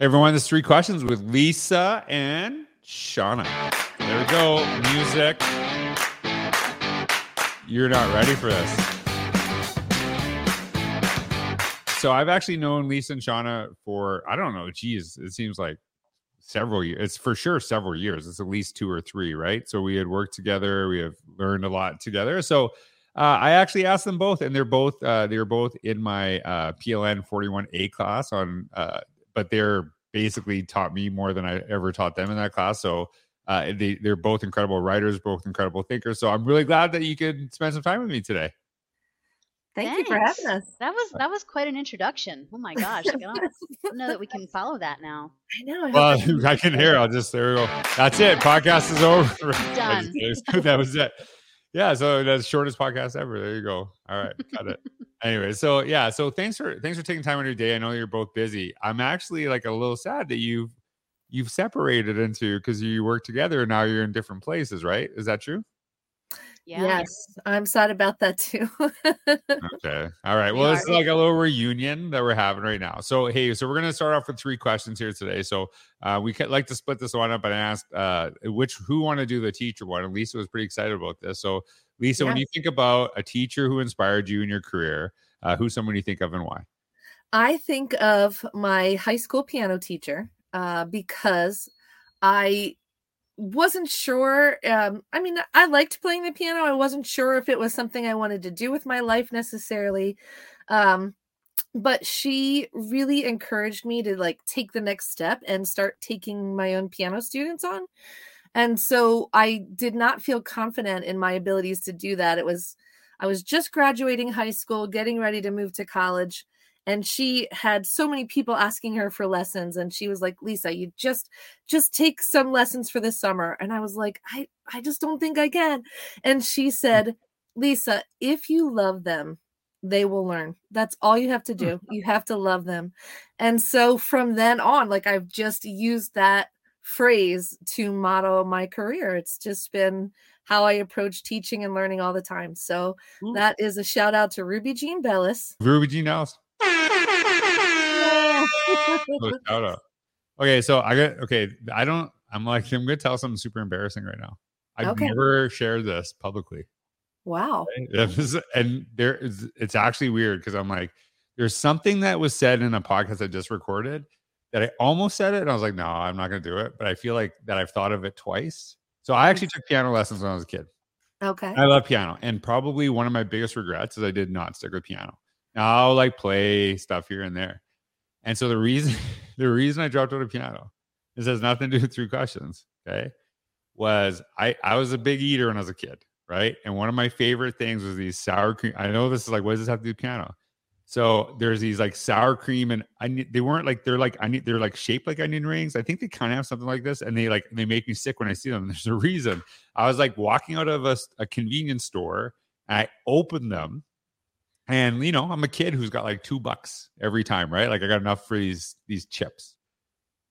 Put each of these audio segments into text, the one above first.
Everyone, there's three questions with Lisa and Shana. There we go. Music. You're not ready for this. So I've actually known Lisa and Shana for I don't know, geez, it seems like several years. It's for sure several years. It's at least two or three, right? So we had worked together. We have learned a lot together. So uh, I actually asked them both, and they're both uh, they're both in my uh, PLN 41A class on uh, but they're basically taught me more than I ever taught them in that class. So uh, they they're both incredible writers, both incredible thinkers. So I'm really glad that you could spend some time with me today. Thank Thanks. you for having us. That was that was quite an introduction. Oh my gosh! I don't, know that we can follow that now. I know. I hope Well, I can hear. I'll just there we go. That's it. Podcast is over. Done. that was it. Yeah. So that's the shortest podcast ever. There you go. All right. Got it. anyway, so yeah. So thanks for thanks for taking time on your day. I know you're both busy. I'm actually like a little sad that you've you've separated into because you work together and now you're in different places, right? Is that true? Yeah. Yes, I'm sad about that too. Okay. All right. Well, it's like a little reunion that we're having right now. So, hey, so we're going to start off with three questions here today. So, uh, we could like to split this one up and ask uh, which who want to do the teacher one. And Lisa was pretty excited about this. So, Lisa, when you think about a teacher who inspired you in your career, uh, who's someone you think of and why? I think of my high school piano teacher uh, because I wasn't sure. Um, I mean, I liked playing the piano. I wasn't sure if it was something I wanted to do with my life necessarily. Um, but she really encouraged me to like take the next step and start taking my own piano students on. And so I did not feel confident in my abilities to do that. It was, I was just graduating high school, getting ready to move to college and she had so many people asking her for lessons and she was like lisa you just just take some lessons for this summer. And i was like i i just don't think i can. And she mm. said lisa if you love them they will learn. That's all you have to mm. do. You have to love them. And so from then on like i've just used that phrase to model my career. It's just been how i approach teaching and learning all the time. So Ooh. that is a shout out to ruby jean bellis. Ruby Jean Nelson. Shout out. Okay, so I got okay. I don't. I'm like I'm gonna tell something super embarrassing right now. I've Okay. never shared this publicly. wow and there is it's actually weird because I'm like, there's something that was said in a podcast I just recorded that I almost said it, and I was like, no, I'm not gonna do it. But I feel like that I've thought of it twice. So I actually took piano lessons when I was a kid. okay I love piano, and probably one of my biggest regrets is I did not stick with piano. I'll like play stuff here and there, and so the reason the reason I dropped out of piano this has nothing to do with questions. Okay, was I I was a big eater when I was a kid, right? And one of my favorite things was these sour cream. I know this is like what does this have to do with piano? So there's these like sour cream and I they weren't like they're like I need they're like shaped like onion rings. I think they kind of have something like this, and they like they make me sick when I see them. There's a reason. I was like walking out of a, a convenience store, and I opened them, and you know I'm a kid who's got like two bucks every time, right? Like I got enough for these these chips,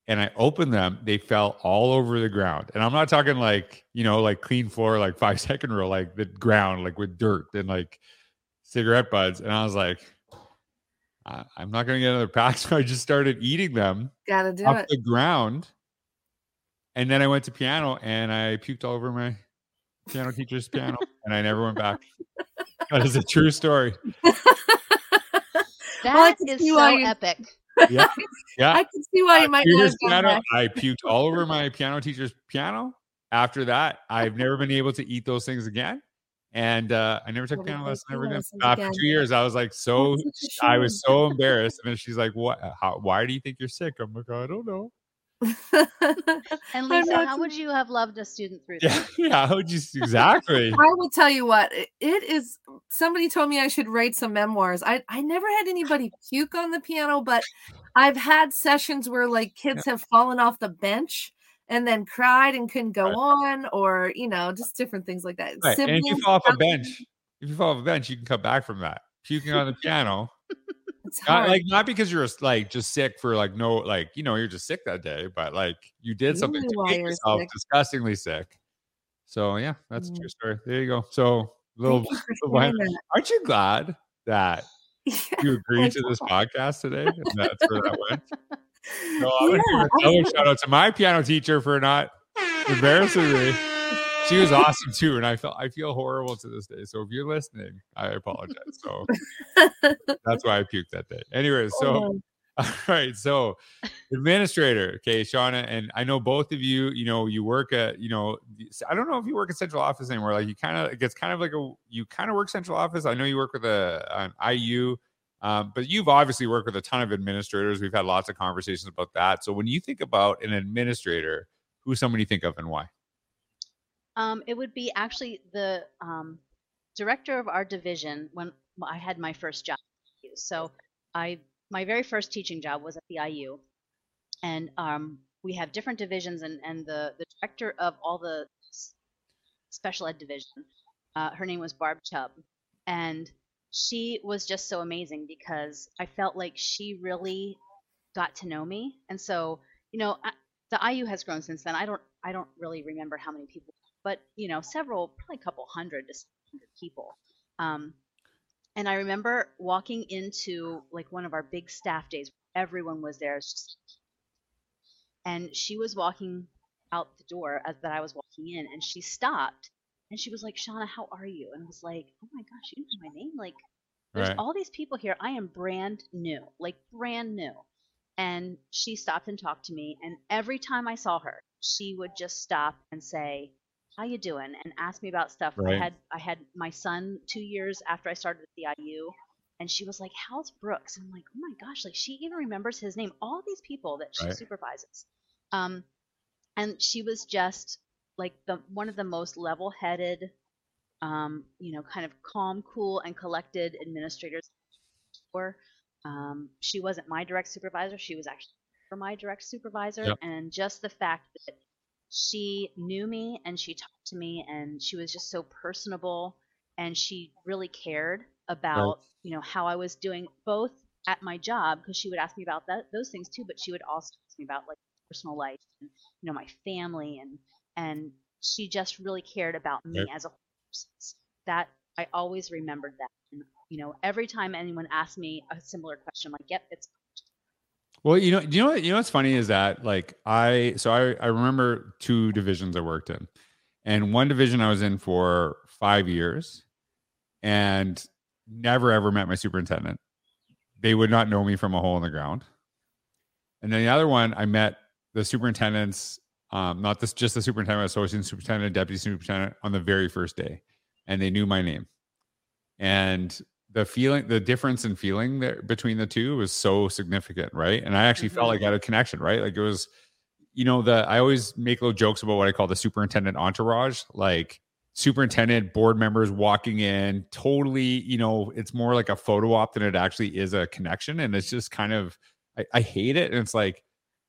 and I opened them. They fell all over the ground, and I'm not talking like you know like clean floor, like five second rule, like the ground, like with dirt and like cigarette butts, and I was like. I- I'm not going to get another pack. So I just started eating them gotta do off it the ground. And then I went to piano and I puked all over my piano teacher's piano and I never went back. That is a true story. That I is so why you- epic. Yeah. Yeah. i can see why you might teacher's not have piano, done I puked all over my piano teacher's piano. After that, I've never been able to eat those things again. And uh, I never took Never piano lessons ever again. After two years, I was like so That's such a I was so embarrassed. And then she's like, What how why do you think you're sick? I'm like, I don't know. And Lisa, how too- would you have loved a student through that? yeah. How would you exactly? I will tell you what, it- it is somebody told me I should write some memoirs. I, I never had anybody puke on the piano, but I've had sessions where like kids have fallen off the bench and then cried and couldn't go Right. on, or you know, just different things like that. Right. And if you fall off a bench, if you fall off a bench, you can come back from that. Puking on the piano, It's not like not because you're like just sick for like no like you know you're just sick that day, but like you did something to make yourself sick. disgustingly sick. So yeah, that's a Mm. true story. There you go. So little, Thank you for little aren't you glad that that. you agreed to this podcast today? And that's where that went. So I would Yeah. give another shout out to my piano teacher for not embarrassing me. She was awesome too, and I felt I feel horrible to this day. So if you're listening, I apologize. So that's why I puked that day. Anyway, so Oh, all right. So, administrator, okay, Shana, and I know both of you. You know, you work at, you know, I don't know if you work at central office anymore. Like you kind of, it gets kind of like a, you kind of work central office. I know you work with a an IU, um, but you've obviously worked with a ton of administrators. We've had lots of conversations about that. So, when you think about an administrator, who's someone you think of and why? Um, it would be actually the um, director of our division when I had my first job. So I my very first teaching job was at the IU, and um, we have different divisions, and and the the director of all the special ed division, uh, her name was Barb Chubb, and she was just so amazing because I felt like she really got to know me, and so you know I, the IU has grown since then. I don't I don't really remember how many people but you know, several, probably a couple hundred to 600 people. Um, and I remember walking into like one of our big staff days. Everyone was there. And she was walking out the door as that I was walking in, and she stopped and she was like, "Shana, how are you?" And I was like, "Oh my gosh, you know my name? Like, there's Right. all these people here. I am brand new, like brand new." And she stopped and talked to me, and every time I saw her, she would just stop and say, "How you doing?" and asked me about stuff. Right. I had I had my son two years after I started at the IU, and she was like, "How's Brooks?" And I'm like, "Oh my gosh!" Like she even remembers his name. All these people that she Right. supervises, um, and she was just like the one of the most level-headed, um, you know, kind of calm, cool, and collected administrators. Or, um, she wasn't my direct supervisor. She was actually for my direct supervisor, Yep. and just the fact that she knew me and she talked to me and she was just so personable and she really cared about you know how I was doing both at my job because she would ask me about that those things too but she would also ask me about like personal life and you know my family and and she just really cared about me Right. as a whole person. that I always remembered that and you know every time anyone asked me a similar question I'm like yep it's Well, you know, you know what you know what's funny is that like I so I I remember two divisions I worked in. And one division I was in for 5 years and never ever met my superintendent. They would not know me from a hole in the ground. And then the other one I met the superintendents um not this just the superintendent, associate superintendent, deputy superintendent on the very first day and they knew my name. And the feeling the difference in feeling there between the two was so significant right? And i actually felt Mhm. like i had a connection right? Like it was you know the i always make little jokes about what i call the superintendent entourage like superintendent board members walking in totally you know it's more like a photo op than it actually is a connection and it's just kind of i, I hate it and it's like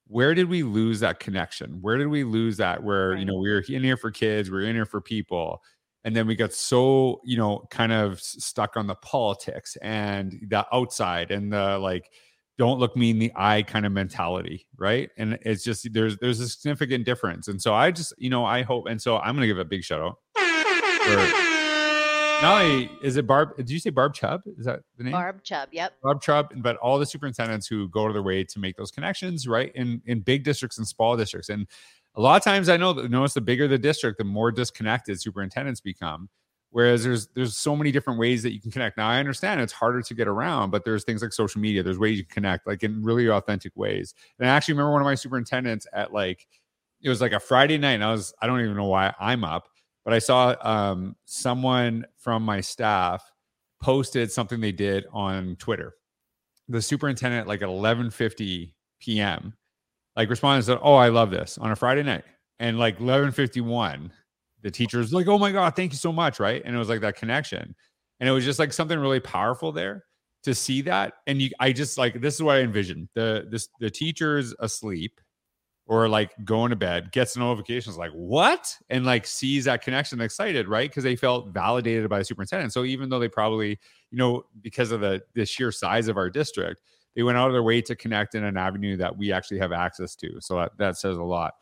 where did we lose that connection? Where did we lose that where you know we were in here for kids we are in here for people and then we got so you know kind of stuck on the politics and the outside and the like don't look me in the eye kind of mentality right and it's just there's there's a significant difference and so i just you know i hope and so i'm gonna give a big shout out for not only is it barb did you say barb chubb is that the name Barb Chubb yep barb Chubb, but all the superintendents who go to their way to make those connections, right? In in big districts and small districts. And a lot of times I know that notice the bigger the district, the more disconnected superintendents become. Whereas there's there's so many different ways that you can connect. Now I understand it's harder to get around, but there's things like social media, there's ways you can connect, like in really authentic ways. And I actually remember one of my superintendents at like it was like a Friday night, and I was I don't even know why I'm up, but I saw um someone from my staff posted something they did on Twitter. The superintendent, like at 11:50 p.m., like responded said, "Oh, I love this" on a Friday night, and like 11:51, the teacher's like, "Oh my god, thank you so much!" Right, and it was like that connection, and it was just like something really powerful there to see that. And you, I just like this is what I envisioned: the this the teacher's asleep or like going to bed, gets a notification, is like, what? And like sees that connection excited, right? Because they felt validated by the superintendent. So even though they probably, you know, because of the the sheer size of our district, they went out of their way to connect in an avenue that we actually have access to. So that, that says a lot.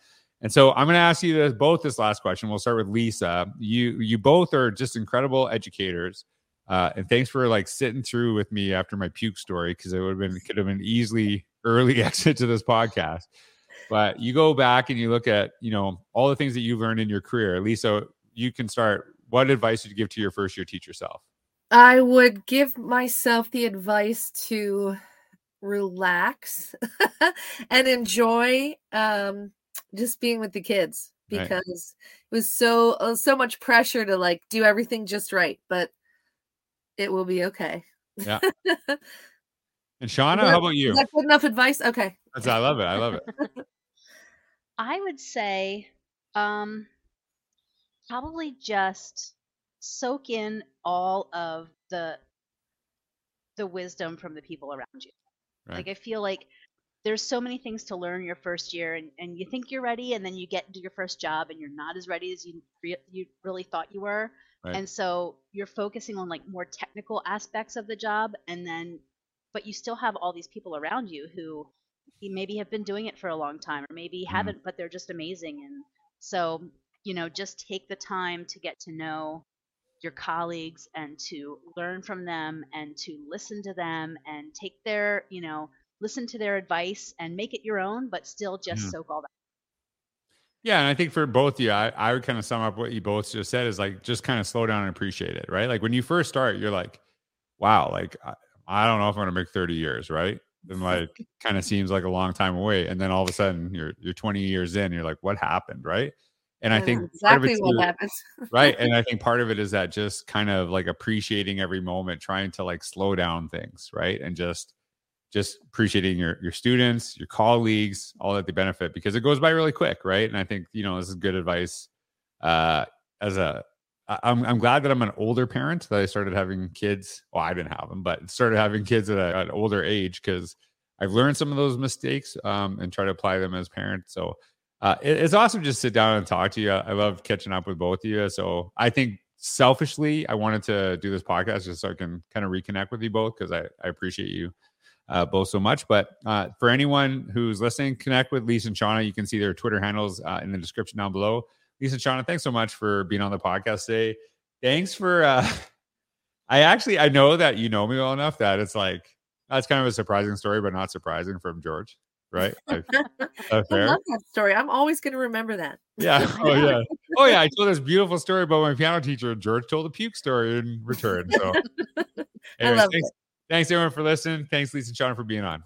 And so I'm going to ask you this, both this last question. We'll start with Lisa. You you both are just incredible educators. Uh, and thanks for like sitting through with me after my puke story because it would have been could have been easily early exit to this podcast. But you go back and you look at you know all the things that you've learned in your career. Lisa, you can start. What advice would you give to your first year teacher self? I would give myself the advice to relax and enjoy um, just being with the kids because right. it was so uh, so much pressure to like do everything just right, but it will be okay. Yeah. and Shana, that, how about you? That's good enough advice. Okay. That's, I love it. I love it. I would say, um, probably just soak in all of the the wisdom from the people around you. Right. Like I feel like there's so many things to learn your first year and, and you think you're ready and then you get into your first job and you're not as ready as you re- you really thought you were. Right. And so you're focusing on like more technical aspects of the job and then but you still have all these people around you who maybe have been doing it for a long time or maybe mm-hmm. haven't but they're just amazing and so you know just take the time to get to know your colleagues and to learn from them and to listen to them and take their, you know, listen to their advice and make it your own, but still just yeah. soak all that. Yeah, and I think for both of you, I, I would kind of sum up what you both just said is like just kind of slow down and appreciate it, right? Like when you first start, you're like, wow, like I, I don't know if I'm gonna make 30 years, right? And like kind of seems like a long time away. And then all of a sudden you're you're 20 years in, you're like, what happened, right? And I think exactly what happens. right. And I think part of it is that just kind of like appreciating every moment, trying to like slow down things, right? And just just appreciating your your students, your colleagues, all that they benefit because it goes by really quick, right? And I think, you know, this is good advice. Uh as a I'm I'm glad that I'm an older parent that I started having kids. Well, I didn't have them, but started having kids at, a, at an older age because I've learned some of those mistakes um, and try to apply them as parents. So uh, it, it's awesome just sit down and talk to you. I love catching up with both of you. So I think selfishly, I wanted to do this podcast just so I can kind of reconnect with you both because I, I appreciate you uh, both so much. But uh, for anyone who's listening, connect with Lisa and Shana. You can see their Twitter handles uh, in the description down below. Lisa and Shana, thanks so much for being on the podcast today. Thanks for. Uh, I actually I know that you know me well enough that it's like that's kind of a surprising story, but not surprising from George right? Like, I uh, love that story. I'm always going to remember that. Yeah. Oh yeah. Oh yeah. I told this beautiful story about my piano teacher. George told a puke story in return. So, anyways, I love thanks, it. thanks everyone for listening. Thanks, Lisa and Sean, for being on.